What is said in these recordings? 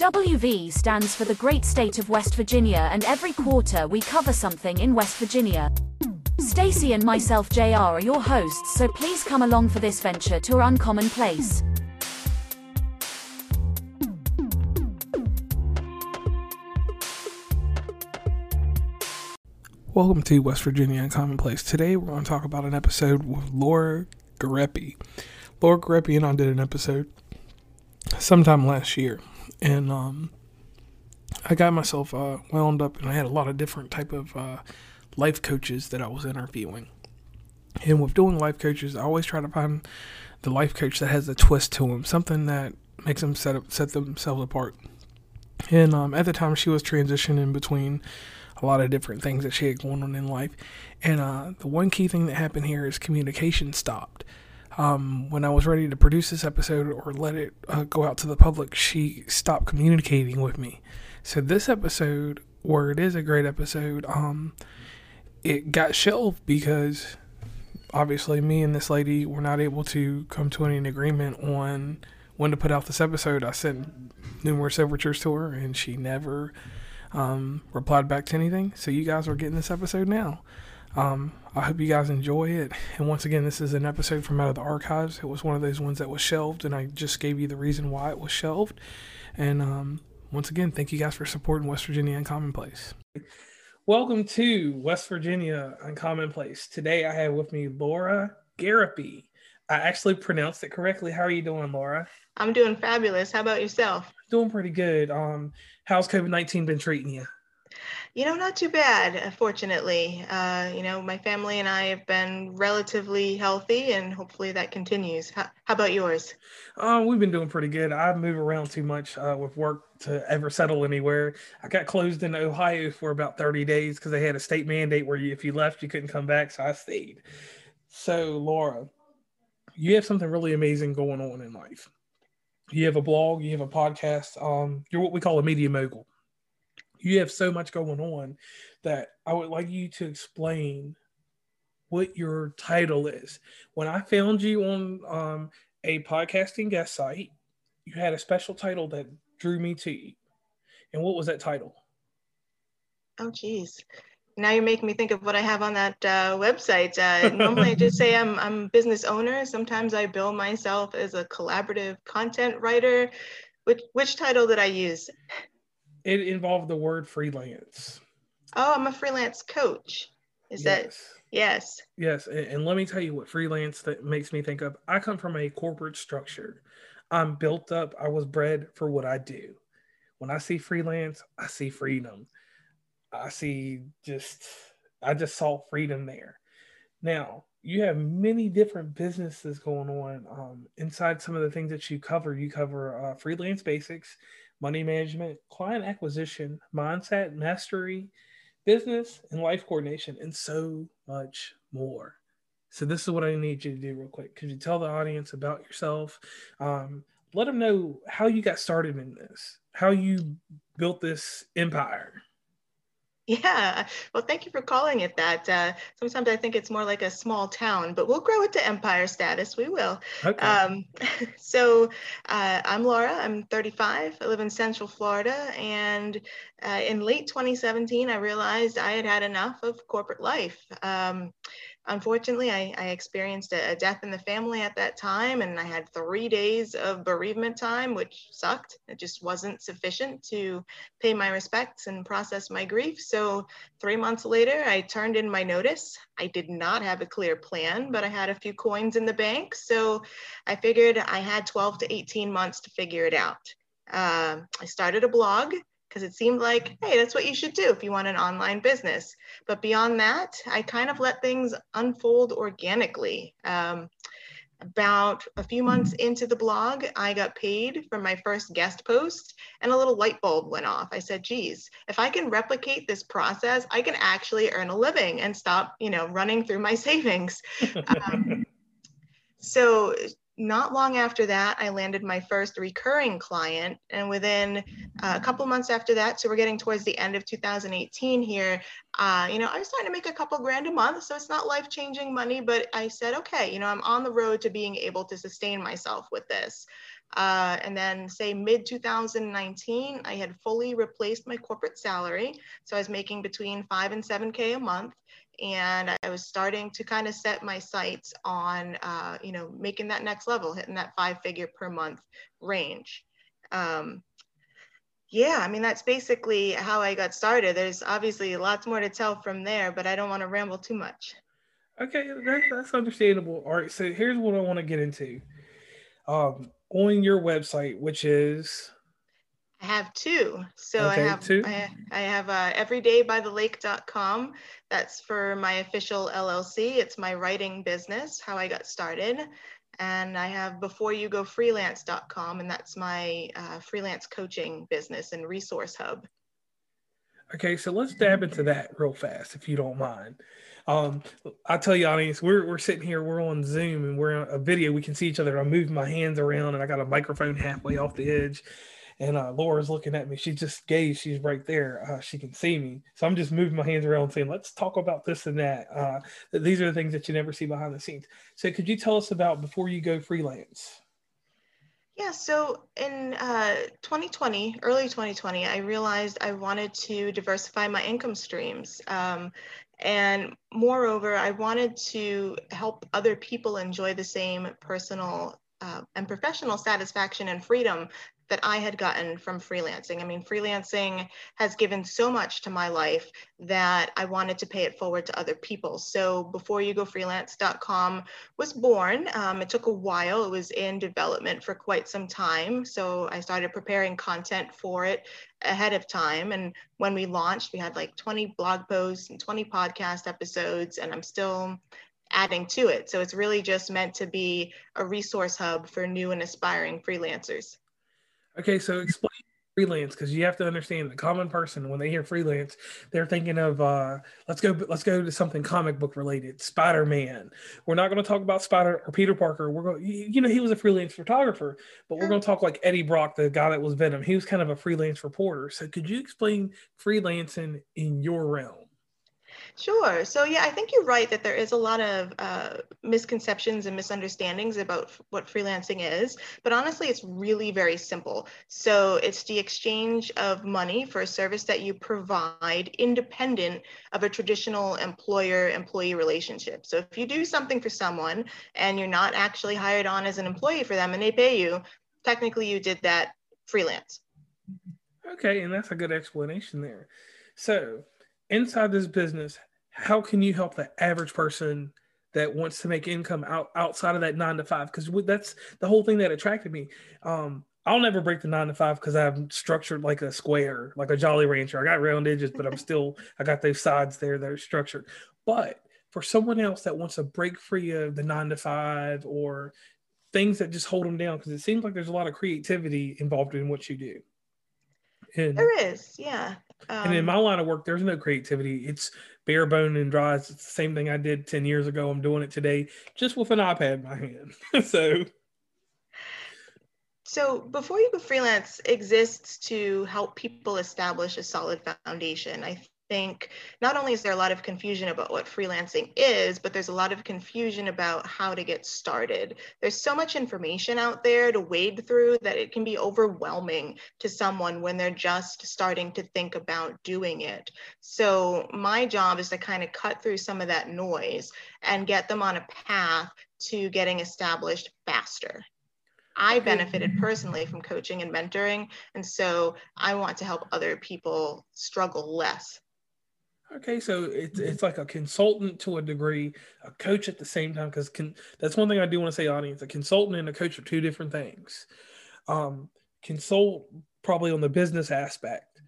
WV stands for the great state of West Virginia and every quarter we cover something in West Virginia. Stacy and myself JR are your hosts so please come along for this venture to our uncommon place. Welcome to West Virginia Uncommon Place. Today we're going to talk about an episode with Laura Gariepy. Laura Gariepy and I did an episode sometime last year and um, I got myself uh, wound up, and I had a lot of different type of uh, life coaches that I was interviewing. And with doing life coaches, I always try to find the life coach that has a twist to them, something that makes them set up, set themselves apart. And um, at the time, she was transitioning between a lot of different things that she had going on in life. And uh, the one key thing that happened here is communication stopped um, when I was ready to produce this episode or let it uh, go out to the public, she stopped communicating with me. So this episode, where it is a great episode, um, it got shelved because obviously me and this lady were not able to come to any agreement on when to put out this episode. I sent numerous overtures to her, and she never um, replied back to anything. So you guys are getting this episode now. Um, I hope you guys enjoy it. And once again, this is an episode from out of the archives. It was one of those ones that was shelved, and I just gave you the reason why it was shelved. And um, once again, thank you guys for supporting West Virginia Uncommon Place. Welcome to West Virginia Uncommon Place. Today I have with me Laura Gariepy. I actually pronounced it correctly. How are you doing, Laura? I'm doing fabulous. How about yourself? Doing pretty good. Um, how's COVID 19 been treating you? You know, not too bad, fortunately. Uh, you know, my family and I have been relatively healthy, and hopefully that continues. How, how about yours? Uh, we've been doing pretty good. I move around too much uh, with work to ever settle anywhere. I got closed in Ohio for about 30 days because they had a state mandate where you, if you left, you couldn't come back. So I stayed. So, Laura, you have something really amazing going on in life. You have a blog, you have a podcast. Um, you're what we call a media mogul you have so much going on that I would like you to explain what your title is. When I found you on um, a podcasting guest site, you had a special title that drew me to you. And what was that title? Oh, geez. Now you're making me think of what I have on that uh, website. Uh, normally, I just say I'm I'm business owner. Sometimes I bill myself as a collaborative content writer. Which which title did I use? It involved the word freelance. Oh, I'm a freelance coach. Is yes. that yes? Yes, and, and let me tell you what freelance that makes me think of. I come from a corporate structure. I'm built up. I was bred for what I do. When I see freelance, I see freedom. I see just I just saw freedom there. Now, you have many different businesses going on um, inside some of the things that you cover. You cover uh, freelance basics, money management, client acquisition, mindset mastery, business and life coordination, and so much more. So this is what I need you to do real quick. Could you tell the audience about yourself? Um, let them know how you got started in this, how you built this empire. Yeah, well, thank you for calling it that. Uh, sometimes I think it's more like a small town, but we'll grow it to empire status. We will. Okay. Um, so uh, I'm Laura. I'm 35. I live in Central Florida. And uh, in late 2017, I realized I had had enough of corporate life. Um, unfortunately, I, I experienced a, a, death in the family at that time, and I had three days of bereavement time, which sucked. It just wasn't sufficient to pay my respects and process my grief. So, three months later, I turned in my notice. I did not have a clear plan, but I had a few coins in the bank. So, I figured I had 12 to 18 months to figure it out. Uh, I started a blog because it seemed like, hey, that's what you should do if you want an online business. But beyond that, I kind of let things unfold organically. Um, About a few months into the blog, I got paid for my first guest post and a little light bulb went off. I said, geez, if I can replicate this process, I can actually earn a living and stop, you know, running through my savings. um, so not long after that, I landed my first recurring client. And within uh, a couple months after that, so we're getting towards the end of 2018 here, uh, you know, I was starting to make a couple grand a month. So it's not life changing money, but I said, okay, you know, I'm on the road to being able to sustain myself with this. Uh, and then, say mid 2019, I had fully replaced my corporate salary. So I was making between five and 7K a month and I was starting to kind of set my sights on, uh, you know, making that next level, hitting that five figure per month range. Um, yeah, I mean, that's basically how I got started. There's obviously lots more to tell from there, but I don't want to ramble too much. Okay, that, that's understandable. All right, so here's what I want to get into. Um, on your website, which is I have two. So okay, I have two. I, I have uh, everydaybythelake.com. That's for my official LLC. It's my writing business, how I got started. And I have beforeyougofreelance.com, and that's my uh, freelance coaching business and resource hub. Okay, so let's dab into that real fast, if you don't mind. Um, I tell you, audience, we're we're sitting here, we're on Zoom, and we're on a video. We can see each other. I'm moving my hands around, and I got a microphone halfway off the edge and uh, Laura's looking at me. She just gazed. She's right there. Uh, she can see me. So I'm just moving my hands around saying, let's talk about this and that. Uh, these are the things that you never see behind the scenes. So could you tell us about before you go freelance? Yeah, so in uh, 2020, early 2020, I realized I wanted to diversify my income streams. Um, and moreover, I wanted to help other people enjoy the same personal uh, and professional satisfaction and freedom that I had gotten from freelancing. I mean, freelancing has given so much to my life that I wanted to pay it forward to other people. So before you go freelance.com was born. Um, it took a while. It was in development for quite some time. So I started preparing content for it ahead of time. And when we launched, we had like 20 blog posts and 20 podcast episodes, and I'm still adding to it. So it's really just meant to be a resource hub for new and aspiring freelancers. Okay, so explain freelance because you have to understand the common person when they hear freelance, they're thinking of uh, let's go let's go to something comic book related. Spider Man. We're not going to talk about Spider or Peter Parker. We're going, you know, he was a freelance photographer, but we're going to talk like Eddie Brock, the guy that was Venom. He was kind of a freelance reporter. So could you explain freelancing in your realm? Sure. So, yeah, I think you're right that there is a lot of uh, misconceptions and misunderstandings about what freelancing is. But honestly, it's really very simple. So, it's the exchange of money for a service that you provide independent of a traditional employer employee relationship. So, if you do something for someone and you're not actually hired on as an employee for them and they pay you, technically you did that freelance. Okay. And that's a good explanation there. So, inside this business, how can you help the average person that wants to make income out outside of that nine to five? Because that's the whole thing that attracted me. Um, I'll never break the nine to five because I'm structured like a square, like a Jolly Rancher. I got round edges, but I'm still I got those sides there that are structured. But for someone else that wants to break free of the nine to five or things that just hold them down, because it seems like there's a lot of creativity involved in what you do. And, there is, yeah. Um, and in um, my line of work, there's no creativity. It's bare bone and dry. It's the same thing I did 10 years ago. I'm doing it today just with an iPad in my hand. so so before you go freelance exists to help people establish a solid foundation. I think not only is there a lot of confusion about what freelancing is, but there's a lot of confusion about how to get started. There's so much information out there to wade through that it can be overwhelming to someone when they're just starting to think about doing it. So, my job is to kind of cut through some of that noise and get them on a path to getting established faster. I benefited personally from coaching and mentoring. And so I want to help other people struggle less Okay, so it's it's like a consultant to a degree, a coach at the same time. Because that's one thing I do want to say, audience. A consultant and a coach are two different things. Um, consult probably on the business aspect,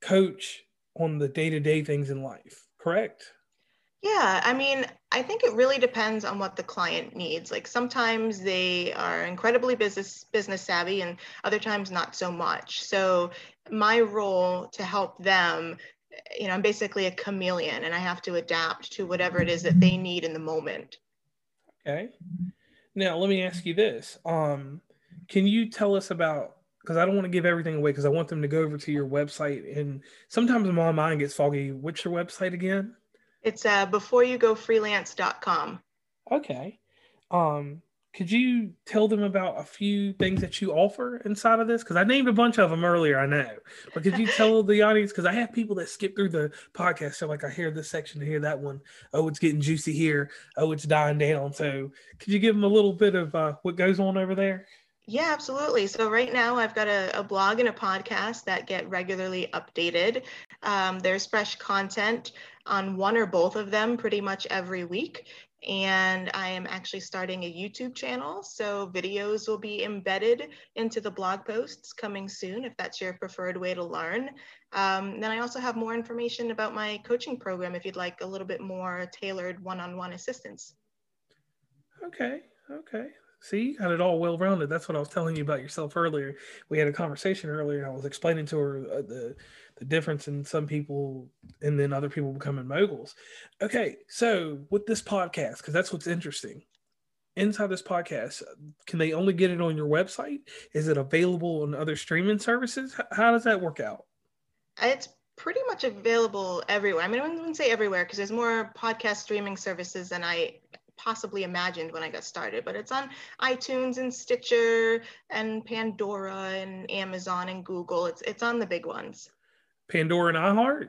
coach on the day to day things in life. Correct? Yeah, I mean, I think it really depends on what the client needs. Like sometimes they are incredibly business business savvy and other times not so much. So my role to help them, you know, I'm basically a chameleon and I have to adapt to whatever it is that they need in the moment. Okay. Now, let me ask you this. Um can you tell us about because I don't want to give everything away because I want them to go over to your website and sometimes my mind gets foggy. What's your website again? It's uh, beforeyougofreelance.com. Okay. Um, could you tell them about a few things that you offer inside of this? Because I named a bunch of them earlier, I know. But could you tell the audience? Because I have people that skip through the podcast. So, like, I hear this section, I hear that one. Oh, it's getting juicy here. Oh, it's dying down. So, could you give them a little bit of uh, what goes on over there? Yeah, absolutely. So right now I've got a, a, blog and a podcast that get regularly updated. Um, there's fresh content on one or both of them pretty much every week. And I am actually starting a YouTube channel. So videos will be embedded into the blog posts coming soon if that's your preferred way to learn. Um, then I also have more information about my coaching program if you'd like a little bit more tailored one on one assistance. Okay. Okay. See, you got it all well rounded. That's what I was telling you about yourself earlier. We had a conversation earlier, and I was explaining to her uh, the the difference in some people and then other people becoming moguls. Okay, so with this podcast, because that's what's interesting. Inside this podcast, can they only get it on your website? Is it available on other streaming services? How does that work out? It's pretty much available everywhere. I mean, I wouldn't say everywhere because there's more podcast streaming services than I possibly imagined when I got started, but it's on iTunes and Stitcher and Pandora and Amazon and Google. It's it's on the big ones. Pandora and iHeart?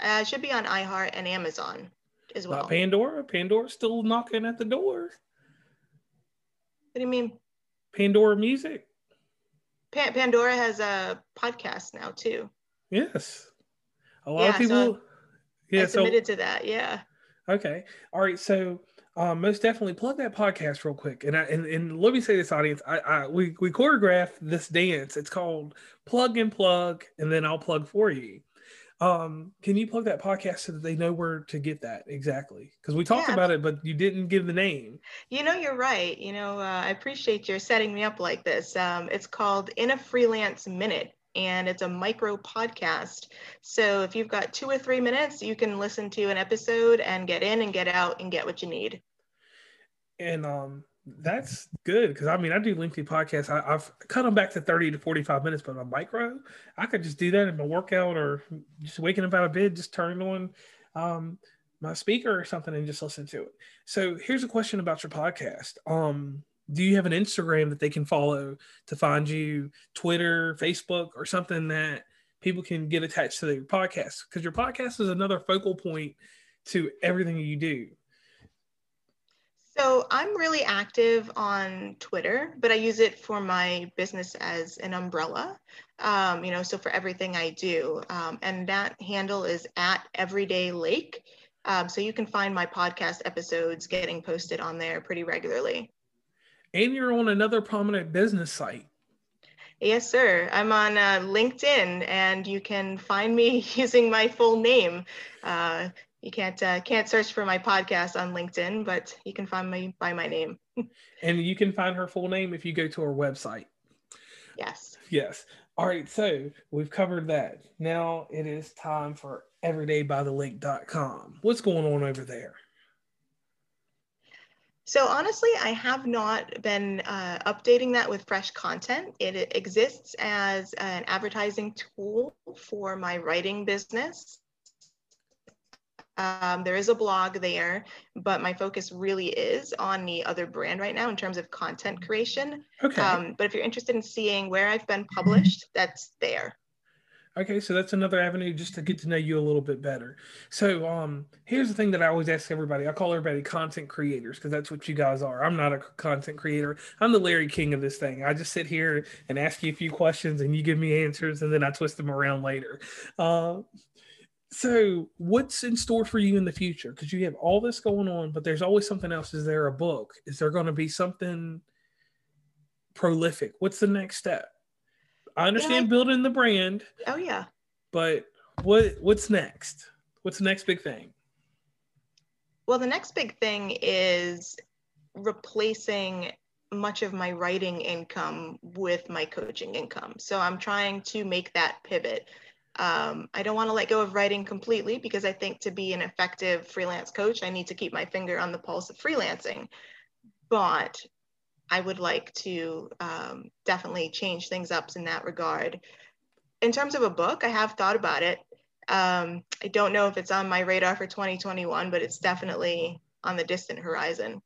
Uh, it should be on iHeart and Amazon as well. Not Pandora. Pandora's still knocking at the door. What do you mean? Pandora Music. Pa- Pandora has a podcast now too. Yes. A lot yeah, of people. So yeah, submitted so, to that. Yeah. Okay. All right. So um, most definitely plug that podcast real quick. And I, and, and let me say this audience, I, I we we choreographed this dance. It's called Plug and Plug, and then I'll plug for you. Um, can you plug that podcast so that they know where to get that exactly? Because we talked yeah. about it, but you didn't give the name. You know, you're right. You know, uh, I appreciate your setting me up like this. Um, it's called In a Freelance Minute and it's a micro podcast. So if you've got two or three minutes, you can listen to an episode and get in and get out and get what you need. And um, that's good because I mean I do lengthy podcasts. I, have cut them back to thirty to forty-five minutes, but a micro, I could just do that in my workout or just waking up out of bed, just turn on um, my speaker or something and just listen to it. So here's a question about your podcast. Um, do you have an Instagram that they can follow to find you, Twitter, Facebook, or something that people can get attached to their podcast? Because your podcast is another focal point to everything you do. So I'm really active on Twitter, but I use it for my business as an umbrella. Um, you know, so for everything I do, um, and that handle is at Everyday Lake. Um, so you can find my podcast episodes getting posted on there pretty regularly and you're on another prominent business site. Yes, sir. I'm on uh, LinkedIn, and you can find me using my full name. Uh, you can't uh, can't search for my podcast on LinkedIn, but you can find me by my name. and you can find her full name if you go to her website. Yes. Yes. All right. So we've covered that. Now it is time for everydaybythelake.com. What's going on over there? So honestly, I have not been uh, updating that with fresh content. It exists as an advertising tool for my writing business. Um, there is a blog there, but my focus really is on the other brand right now in terms of content creation. Okay. Um, but if you're interested in seeing where I've been published, that's there. Okay, so that's another avenue just to get to know you a little bit better. So, um, here's the thing that I always ask everybody. I call everybody content creators because that's what you guys are. I'm not a content creator. I'm the Larry King of this thing. I just sit here and ask you a few questions, and you give me answers, and then I twist them around later. Uh, so, what's in store for you in the future? Because you have all this going on, but there's always something else. Is there a book? Is there going to be something prolific? What's the next step? I understand building the brand. Oh yeah. But what what's next? What's the next big thing? well, the next big thing is replacing much of my writing income with my coaching income. So I'm trying to make that pivot. Um, I don't want to let go of writing completely because I think to be an effective freelance coach, I need to keep my finger on the pulse of freelancing. But I would like to um, definitely change things up in that regard. In terms of a book, I have thought about it. Um, I don't know if it's on my radar for 2021, but it's definitely on the distant horizon.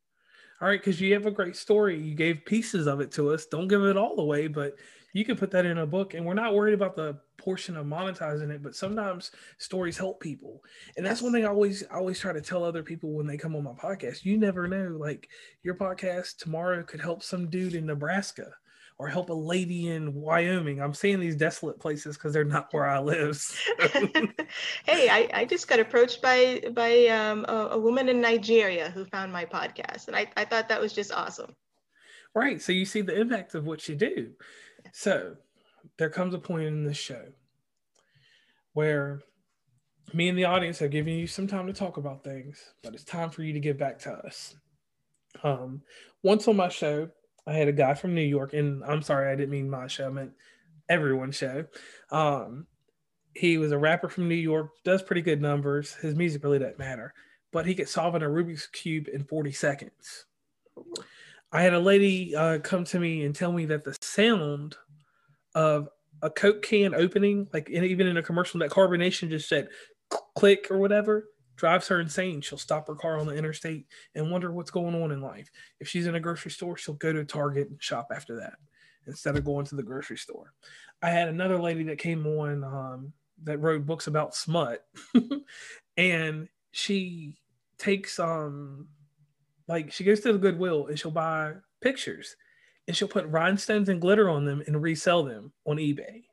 All right, because you have a great story. You gave pieces of it to us. Don't give it all away, but you can put that in a book. And we're not worried about the portion of monetizing it, but sometimes stories help people. And that's one thing I always I always try to tell other people when they come on my podcast. You never know. Like your podcast tomorrow could help some dude in Nebraska or help a lady in Wyoming. I'm saying these desolate places because they're not where I live. So. hey, I, I just got approached by by um, a, a, woman in Nigeria who found my podcast, and I, I thought that was just awesome. Right. So you see the impact of what you do. So there comes a point in this show where me and the audience have given you some time to talk about things, but it's time for you to get back to us. Um, once on my show, I had a guy from New York, and I'm sorry, I didn't mean my show, I meant everyone's show. Um, he was a rapper from New York, does pretty good numbers. His music really doesn't matter, but he could solve a Rubik's Cube in 40 seconds. I had a lady uh, come to me and tell me that the sound of a Coke can opening, like in, even in a commercial, that carbonation just said click or whatever, drives her insane. She'll stop her car on the interstate and wonder what's going on in life. If she's in a grocery store, she'll go to Target and shop after that instead of going to the grocery store. I had another lady that came on um, that wrote books about smut, and she takes um like she goes to the Goodwill and she'll buy pictures and she'll put rhinestones and glitter on them and resell them on eBay.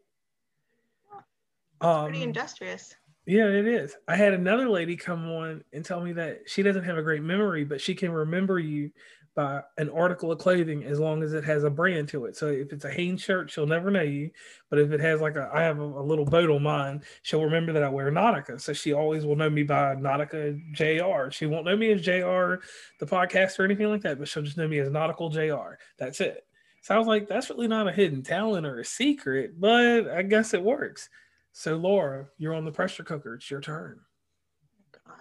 Um, pretty industrious. Yeah, it is. I had another lady come on and tell me that she doesn't have a great memory, but she can remember you by an article of clothing as long as it has a brand to it. So if it's a Hanes shirt, she'll never know you. But if it has like a, I have a, a little boat on mine, she'll remember that I wear Nautica. So she always will know me by Nautica JR. She won't know me as JR, the podcast or anything like that, but she'll just know me as Nautical JR. That's it. Sounds like that's really not a hidden talent or a secret, but I guess it works. So, Laura, you're on the pressure cooker. It's your turn. God.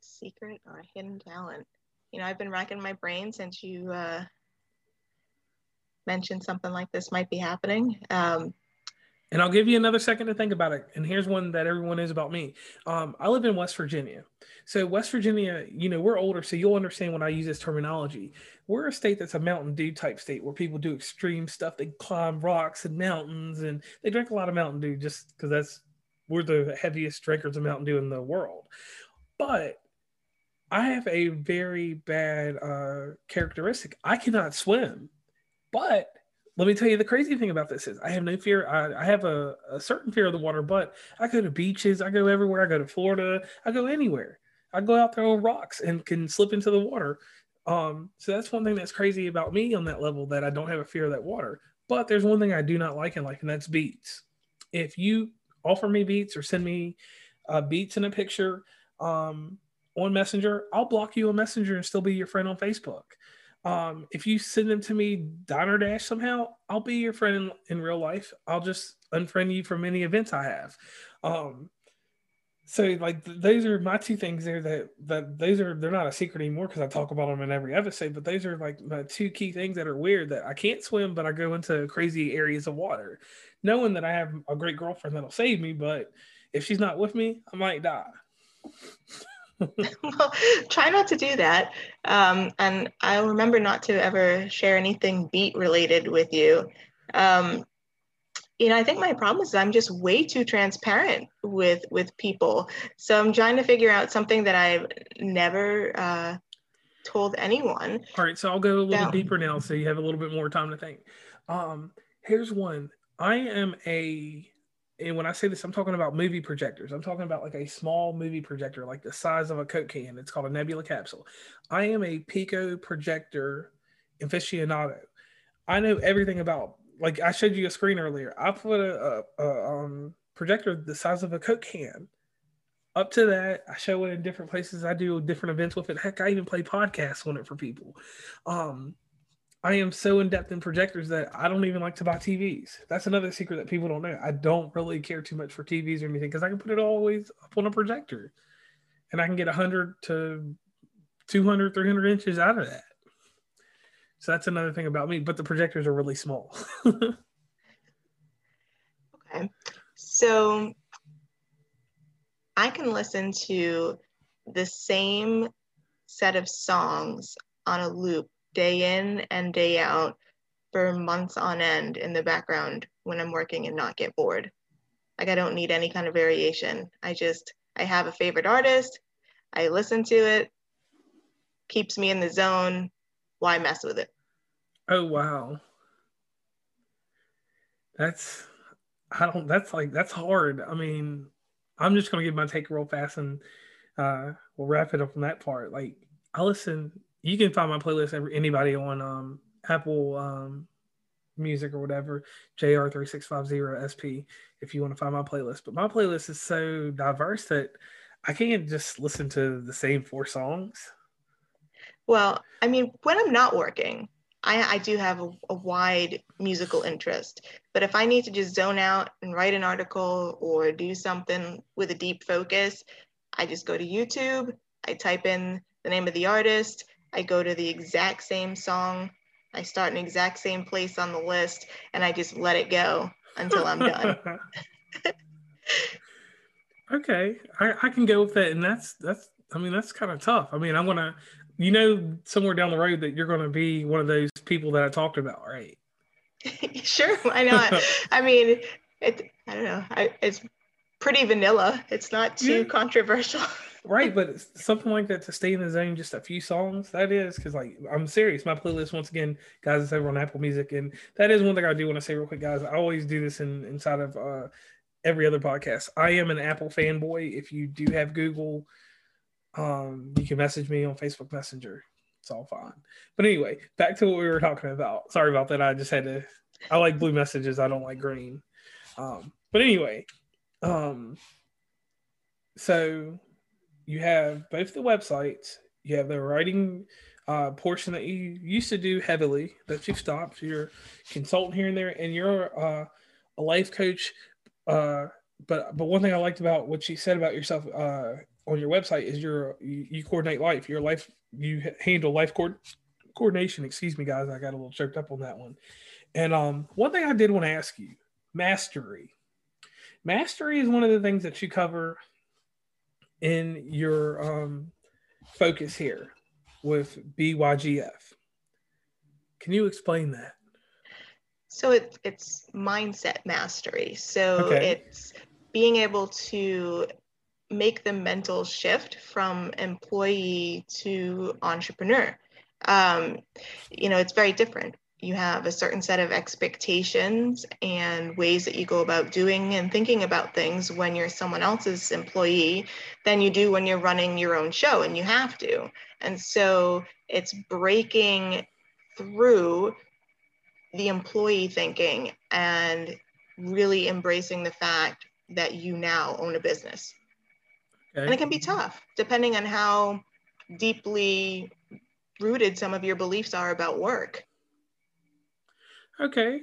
Secret or hidden talent? You know, I've been racking my brain since you uh, mentioned something like this might be happening. Um, and I'll give you another second to think about it. And here's one that everyone knows about me. Um, I live in West Virginia. So, West Virginia, you know, we're older, so you'll understand when I use this terminology. We're a state that's a Mountain Dew type state where people do extreme stuff. They climb rocks and mountains and they drink a lot of Mountain Dew just because that's, we're the heaviest drinkers of Mountain Dew in the world. But I have a very bad uh, characteristic. I cannot swim, but let me tell you the crazy thing about this is I have no fear. I, I have a, a, certain fear of the water, but I go to beaches, I go everywhere, I go to Florida, I go anywhere. I go out there on rocks and can slip into the water. Um, so that's one thing that's crazy about me on that level that I don't have a fear of that water. But there's one thing I do not like in life, and that's beats. If you offer me beats or send me uh, beats in a picture um, on Messenger, I'll block you on Messenger and still be your friend on Facebook. Um, if you send them to me Diner Dash somehow, I'll be your friend in, in real life. I'll just unfriend you from any events I have. Um, so like those are my two things there that that those are they're not a secret anymore because I talk about them in every episode. But those are like my two key things that are weird that I can't swim, but I go into crazy areas of water, knowing that I have a great girlfriend that'll save me. But if she's not with me, I might die. well, try not to do that. Um, and I'll remember not to ever share anything beat related with you. Um, you know, I think my problem is I'm just way too transparent with with people. So I'm trying to figure out something that I've never uh, told anyone. All right, so I'll go a little deeper now, so you have a little bit more time to think. Um, here's one. I am a and when I say this, I'm talking about movie projectors. I'm talking about like a small movie projector, like the size of a Coke can. It's called a Nebula capsule. I am a Pico projector aficionado. I know everything about. Like I showed you a screen earlier. I put a, a, a um, projector the size of a Coke can up to that, I show it in different places. I do different events with it. Heck, I even play podcasts on it for people. Um, I am so in depth in projectors that I don't even like to buy TVs. That's another secret that people don't know. I don't really care too much for TVs or anything because I can put it always up on a projector and I can get 100 to 200, 300 inches out of that. So that's another thing about me, but the projectors are really small. okay. So I can listen to the same set of songs on a loop day in and day out for months on end in the background when I'm working and not get bored. Like I don't need any kind of variation. I just I have a favorite artist, I listen to it, keeps me in the zone. Why mess with it? Oh wow. That's I don't that's like that's hard. I mean, I'm just gonna give my take real fast and uh we'll wrap it up on that part. Like I listen you can find my playlist every anybody on um Apple um music or whatever, JR3650SP if you want to find my playlist. But my playlist is so diverse that I can't just listen to the same four songs. Well, I mean, when I'm not working, I, I do have a, a, wide musical interest. But if I need to just zone out and write an article or do something with a deep focus, I just go to YouTube, I type in the name of the artist, I go to the exact same song, I start in exact same place on the list, and I just let it go until I'm done. okay, I, I can go with that, and that's that's I mean that's kind of tough. I mean I'm gonna you know somewhere down the road that you're going to be one of those people that I talked about, right? sure, why not? I mean, it, I don't know. I, it's pretty vanilla. It's not too yeah. controversial. Right, but something like that to stay in the zone, just a few songs. That is because, like, I'm serious. My playlist, once again, guys, is over on Apple Music, and that is one thing I do want to say real quick, guys. I always do this in inside of uh, every other podcast. I am an Apple fanboy. If you do have Google um, you can message me on Facebook Messenger. It's all fine. But anyway, back to what we were talking about. Sorry about that. I just had to. I like blue messages. I don't like green. Um, but anyway, um, so you have both the websites. You have the writing uh, portion that you used to do heavily that you've stopped. You're consultant here and there, and you're uh, a life coach. Uh, but but one thing I liked about what you said about yourself uh, on your website is your you, you coordinate life. Your life you handle life co- coordination. Excuse me, guys. I got a little choked up on that one. And um, one thing I did want to ask you: mastery. Mastery is one of the things that you cover in your um, focus here with BYGF. Can you explain that? So it's it's mindset mastery. So okay. it's being able to make the mental shift from employee to entrepreneur. Um, you know, it's very different. You have a certain set of expectations and ways that you go about doing and thinking about things when you're someone else's employee than you do when you're running your own show and you have to. And so it's breaking through the employee thinking and really embracing the fact that you now own a business. Okay. And it can be tough depending on how deeply rooted some of your beliefs are about work. Okay,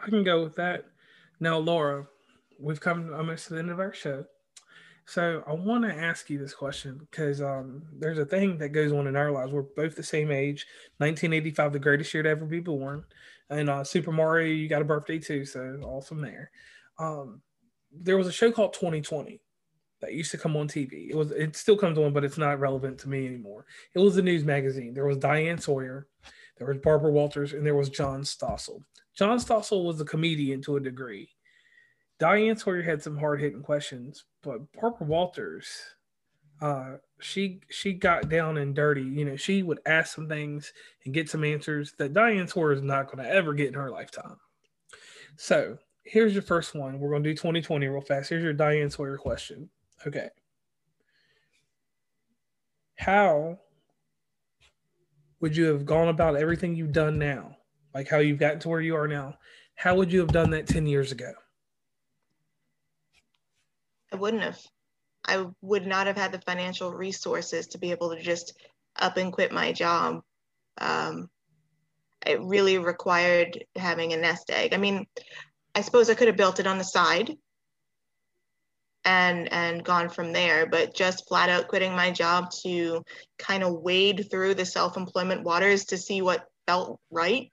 I can go with that. Now, Laura, we've come almost to the end of our show. So I want to ask you this question because um, there's a thing that goes on in our lives. We're both the same age. 1985, the greatest year to ever be born. And uh, Super Mario, you got a birthday too, so awesome there. Um, there was a show called 2020 that used to come on TV. It was it still comes on, but it's not relevant to me anymore. It was a news magazine. There was Diane Sawyer, there was Barbara Walters, and there was John Stossel. John Stossel was a comedian to a degree. Diane Sawyer had some hard hitting questions, but Barbara Walters, uh, she she got down and dirty. You know, she would ask some things and get some answers that Diane Sawyer is not going to ever get in her lifetime. So here's your first one. We're going to do 2020 real fast. Here's your Diane Sawyer question. Okay. How would you have gone about everything you've done now? Like how you've gotten to where you are now? How would you have done that 10 years ago? I wouldn't have. I would not have had the financial resources to be able to just up and quit my job. Um, it really required having a nest egg. I mean, I suppose I could have built it on the side and and gone from there but just flat out quitting my job to kind of wade through the self-employment waters to see what felt right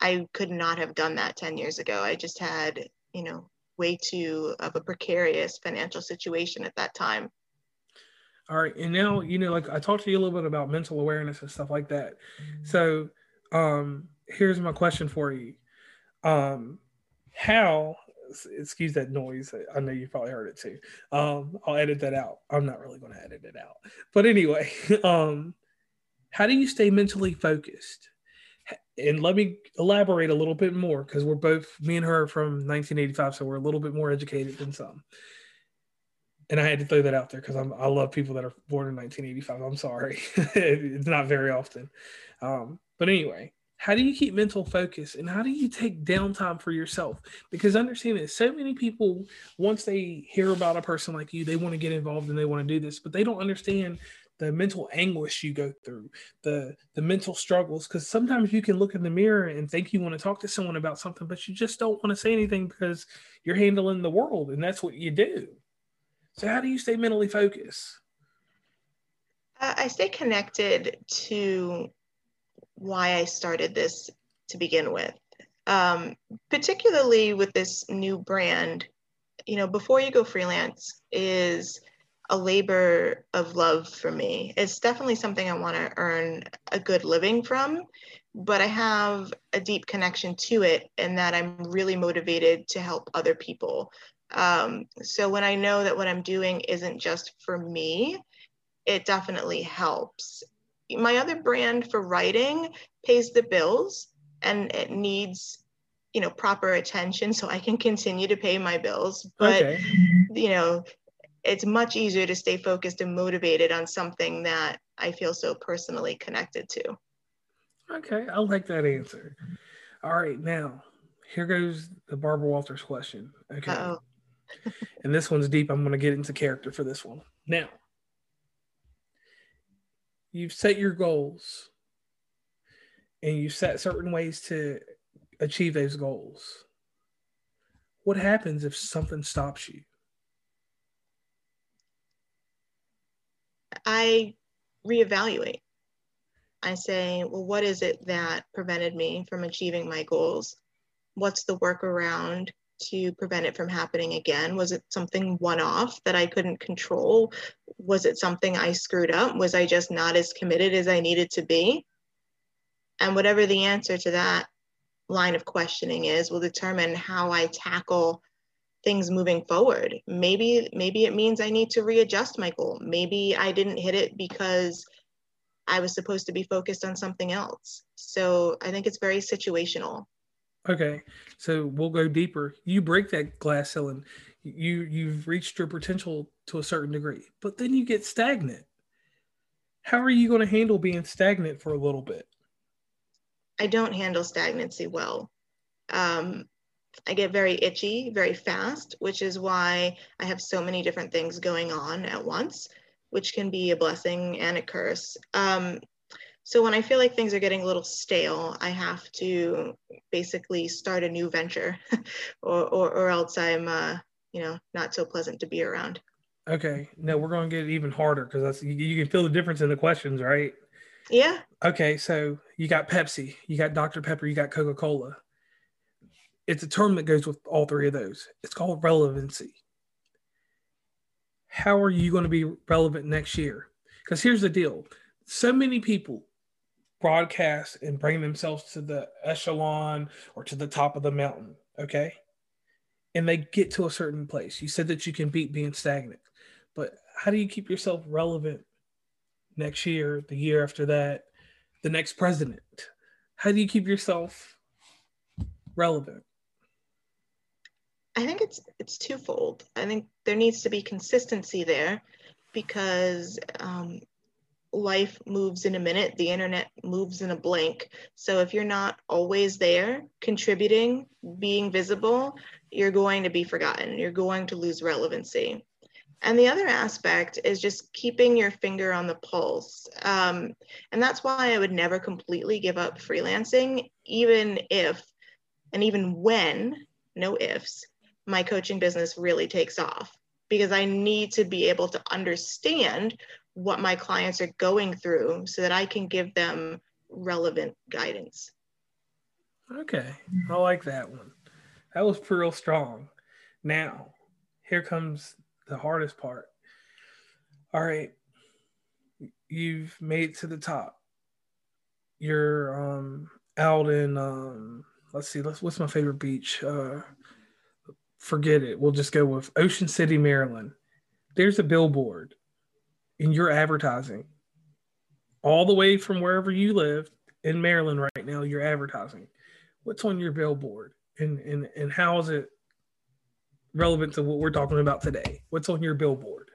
i could not have done that 10 years ago. I just had you know way too of a precarious financial situation at that time. All right and now you know like i talked to you a little bit about mental awareness and stuff like that. So um here's my question for you. Um how excuse that noise. I know you probably heard it too. Um, I'll edit that out. I'm not really going to edit it out. But anyway, um, how do you stay mentally focused? And let me elaborate a little bit more because we're both me and her from 1985, so we're a little bit more educated than some. And I had to throw that out there because I love people that are born in 1985. I'm sorry, it's not very often. Um, but anyway, how do you keep mental focus and how do you take downtime for yourself? Because understand that so many people once they hear about a person like you they want to get involved and they want to do this but they don't understand the mental anguish you go through the the mental struggles because sometimes you can look in the mirror and think you want to talk to someone about something but you just don't want to say anything because you're handling the world and that's what you do. So how do you stay mentally focused? I stay connected to why I started this to begin with. Um, particularly with this new brand, you know, before you go freelance is a labor of love for me. It's definitely something I want to earn a good living from, but I have a deep connection to it and that I'm really motivated to help other people. Um, so when I know that what I'm doing isn't just for me, it definitely helps my other brand for writing pays the bills and it needs you know proper attention so i can continue to pay my bills. But okay. you know it's much easier to stay focused and motivated on something that i feel so personally connected to. Okay i like that answer. All right now here goes the barbara walters question. Okay. And this one's deep. I'm going to get into character for this one. Now you've set your goals and you set certain ways to achieve those goals. What happens if something stops you? I reevaluate. I say, well, what is it that prevented me from achieving my goals? What's the workaround? To prevent it from happening again? Was it something one off that I couldn't control? Was it something I screwed up? Was I just not as committed as I needed to be? And whatever the answer to that line of questioning is will determine how I tackle things moving forward. Maybe maybe it means I need to readjust my goal. Maybe I didn't hit it because I was supposed to be focused on something else. So I think it's very situational. Okay, so we'll go deeper. You break that glass ceiling. You you've reached your potential to a certain degree, but then you get stagnant. How are you going to handle being stagnant for a little bit? I don't handle stagnancy well. Um, I get very itchy very fast, which is why I have so many different things going on at once, which can be a blessing and a curse. Um, so when I feel like things are getting a little stale, I have to basically start a new venture, or, or, or else I'm, uh, you know, not so pleasant to be around. Okay, now we're going to get even harder because that's you, you can feel the difference in the questions, right? Yeah. Okay, so you got Pepsi, you got Dr Pepper, you got Coca Cola. It's a term that goes with all three of those. It's called relevancy. How are you going to be relevant next year? Because here's the deal: so many people broadcast and bring themselves to the echelon or to the top of the mountain, okay? And they get to a certain place. You said that you can beat being stagnant, but how do you keep yourself relevant next year, the year after that, the next president? How do you keep yourself relevant? I think it's it's twofold. I think there needs to be consistency there because um, life moves in a minute, the internet moves in a blink. So if you're not always there, contributing, being visible, you're going to be forgotten. You're going to lose relevancy. And the other aspect is just keeping your finger on the pulse. Um, and that's why I would never completely give up freelancing, even if and even when, no ifs, my coaching business really takes off, because I need to be able to understand what my clients are going through so that I can give them relevant guidance. Okay, I like that one. That was real strong. Now, here comes the hardest part. All right, you've made to the top. You're um, out in um, let's see, let's what's my favorite beach? Uh, forget it. We'll just go with Ocean City, Maryland. There's a billboard, and you're advertising all the way from wherever you live in Maryland right now. You're advertising. What's on your billboard, and and and how is it relevant to what we're talking about today? What's on your billboard?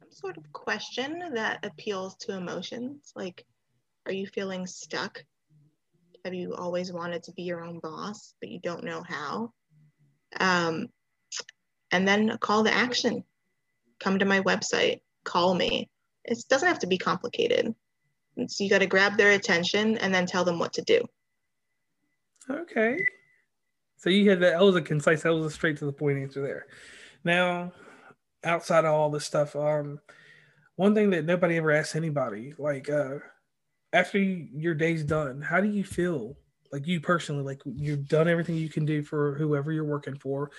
Some sort of question that appeals to emotions. Like, are you feeling stuck? Have you always wanted to be your own boss, but you don't know how? Um, and then a call to action. Come to my website, call me. It doesn't have to be complicated. So you got to grab their attention and then tell them what to do. Okay. So you had that. That was a concise. That was a straight to the point answer there. Now, outside of all this stuff, um, one thing that nobody ever asks anybody, like, uh, after you, your day's done, how do you feel? Like you personally, like you've done everything you can do for whoever you're working for,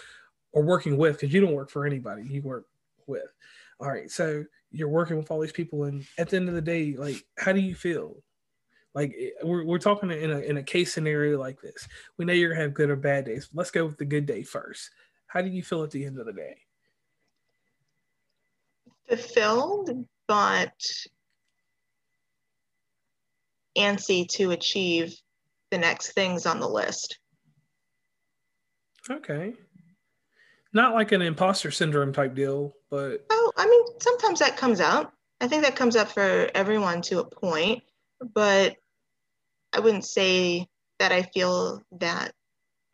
or working with, because you don't work for anybody. You work with. All right. So you're working with all these people, and at the end of the day, like, how do you feel? Like eh, we're, we're talking in a in a case scenario like this. We know you're gonna have good or bad days. Let's go with the good day first. How do you feel at the end of the day? Fulfilled, but antsy to achieve the next things on the list. Okay. Not like an imposter syndrome type deal, but oh, I mean, sometimes that comes out. I think that comes up for everyone to a point but I wouldn't say that I feel that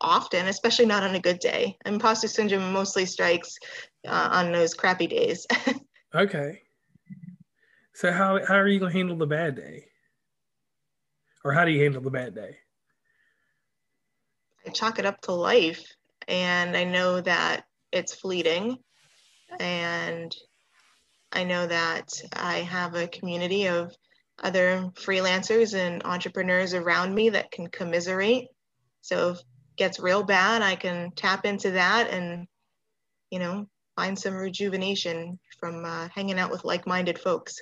often, especially not on a good day. Imposter syndrome mostly strikes uh, on those crappy days. okay. So how how are you gonna handle the bad day? Or how do you handle the bad day? I chalk it up to life and I know that it's fleeting and I know that I have a community of other freelancers and entrepreneurs around me that can commiserate. So if it gets real bad, I can tap into that and, you know, find some rejuvenation from uh, hanging out with like-minded folks.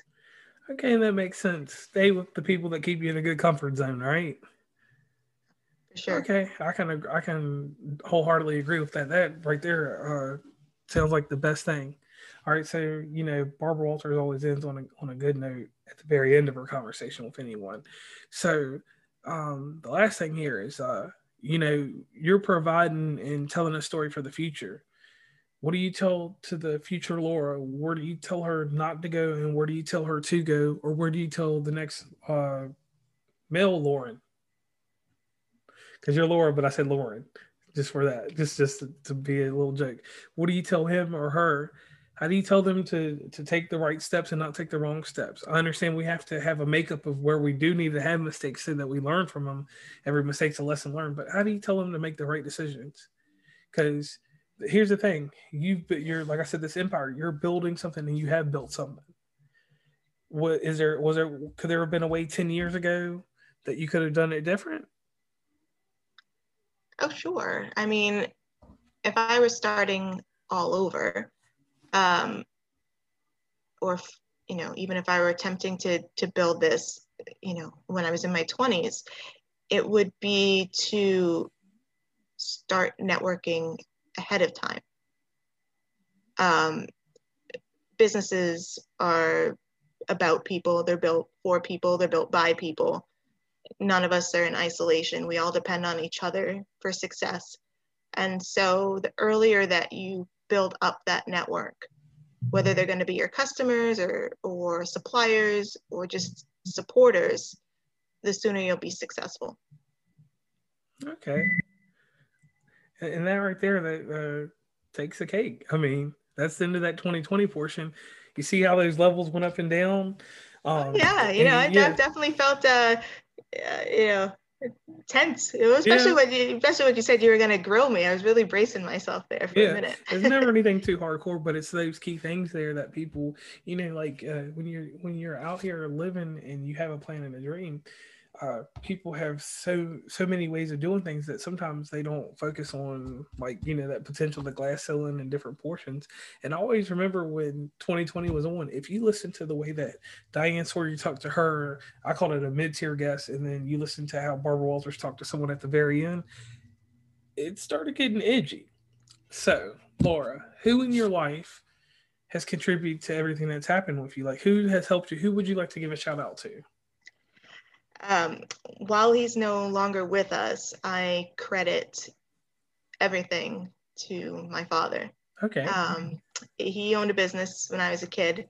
Okay, that makes sense. Stay with the people that keep you in a good comfort zone, right? Sure. Okay, I can I can wholeheartedly agree with that. That right there uh, sounds like the best thing. All right, so you know Barbara Walters always ends on a on a good note at the very end of her conversation with anyone. So um, the last thing here is, uh, you know, you're providing and telling a story for the future. What do you tell to the future Laura? Where do you tell her not to go, and where do you tell her to go, or where do you tell the next uh, male Lauren? Because you're Laura, but I said Lauren just for that, just just to, to be a little joke. What do you tell him or her? How do you tell them to to take the right steps and not take the wrong steps? I understand we have to have a makeup of where we do need to have mistakes so that we learn from them every mistake's a lesson learned but how do you tell them to make the right decisions? Because here's the thing you've you're like i said this empire you're building something and you have built something. What is there was there could there have been a way 10 years ago that you could have done it different oh sure. I mean if i was starting all over um, or you know even if i were attempting to to build this you know when i was in my 20s it would be to start networking ahead of time. Um, businesses are about people. They're built for people. They're built by people none of us are in isolation we all depend on each other for success and so the earlier that you build up that network, whether they're going to be your customers or, or suppliers or just supporters, the sooner you'll be successful. Okay. and that right there that uh, takes a cake. I mean, that's the end of that 2020 portion. You see how those levels went up and down. Um, yeah, you know, I yeah. definitely felt, uh, uh, you know, tense. Especially yeah. when you, especially when you said you were going to grill me. I was really bracing myself there for yeah. a minute. it's never anything too hardcore, but it's those key things there that people, you know, like uh, when you're when you're out here living and you have a plan and a dream, uh, people have so so many ways of doing things that sometimes they don't focus on like you know that potential the glass ceiling in different portions. And I always remember when 2020 was on if you listen to the way that diane sawyer talked to her i called it a mid-tier guest and then you listen to how barbara walters talked to someone at the very end it started getting edgy. So laura who in your life has contributed to everything that's happened with you? Like who has helped you? Who would you like to give a shout out to um, while he's no longer with us, I credit everything to my father. Okay. Um, he owned a business when I was a kid,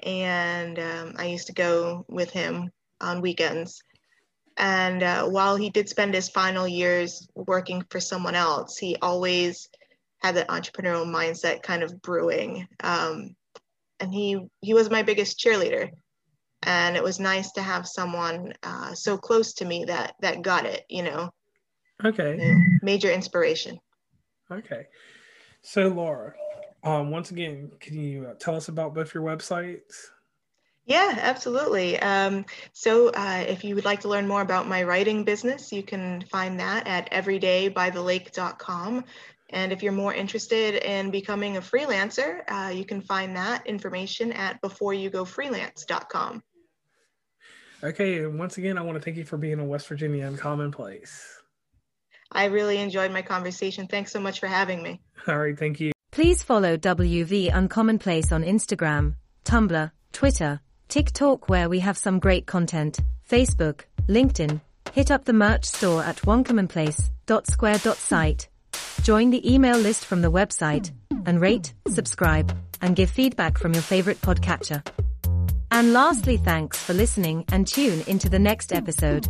and um, I used to go with him on weekends. And uh, while he did spend his final years working for someone else, he always had that entrepreneurial mindset kind of brewing. Um, and he he was my biggest cheerleader and it was nice to have someone uh, so close to me that that got it you know okay you know, major inspiration okay so laura um, once again can you uh, tell us about both your websites yeah, absolutely. Um, so, uh, if you would like to learn more about my writing business, you can find that at everydaybythelake.com. And if you're more interested in becoming a freelancer, uh, you can find that information at beforeyougofreelance.com. Okay, and once again, I want to thank you for being a West Virginia Uncommon Place. I really enjoyed my conversation. Thanks so much for having me. All right, thank you. Please follow WV Uncommon Place on Instagram, Tumblr, Twitter, TikTok, where we have some great content, Facebook, LinkedIn. Hit up the merch store at uncommonplace.square.site. Join the email list from the website, and rate, subscribe, and give feedback from your favorite podcatcher. And lastly, thanks for listening and tune into the next episode.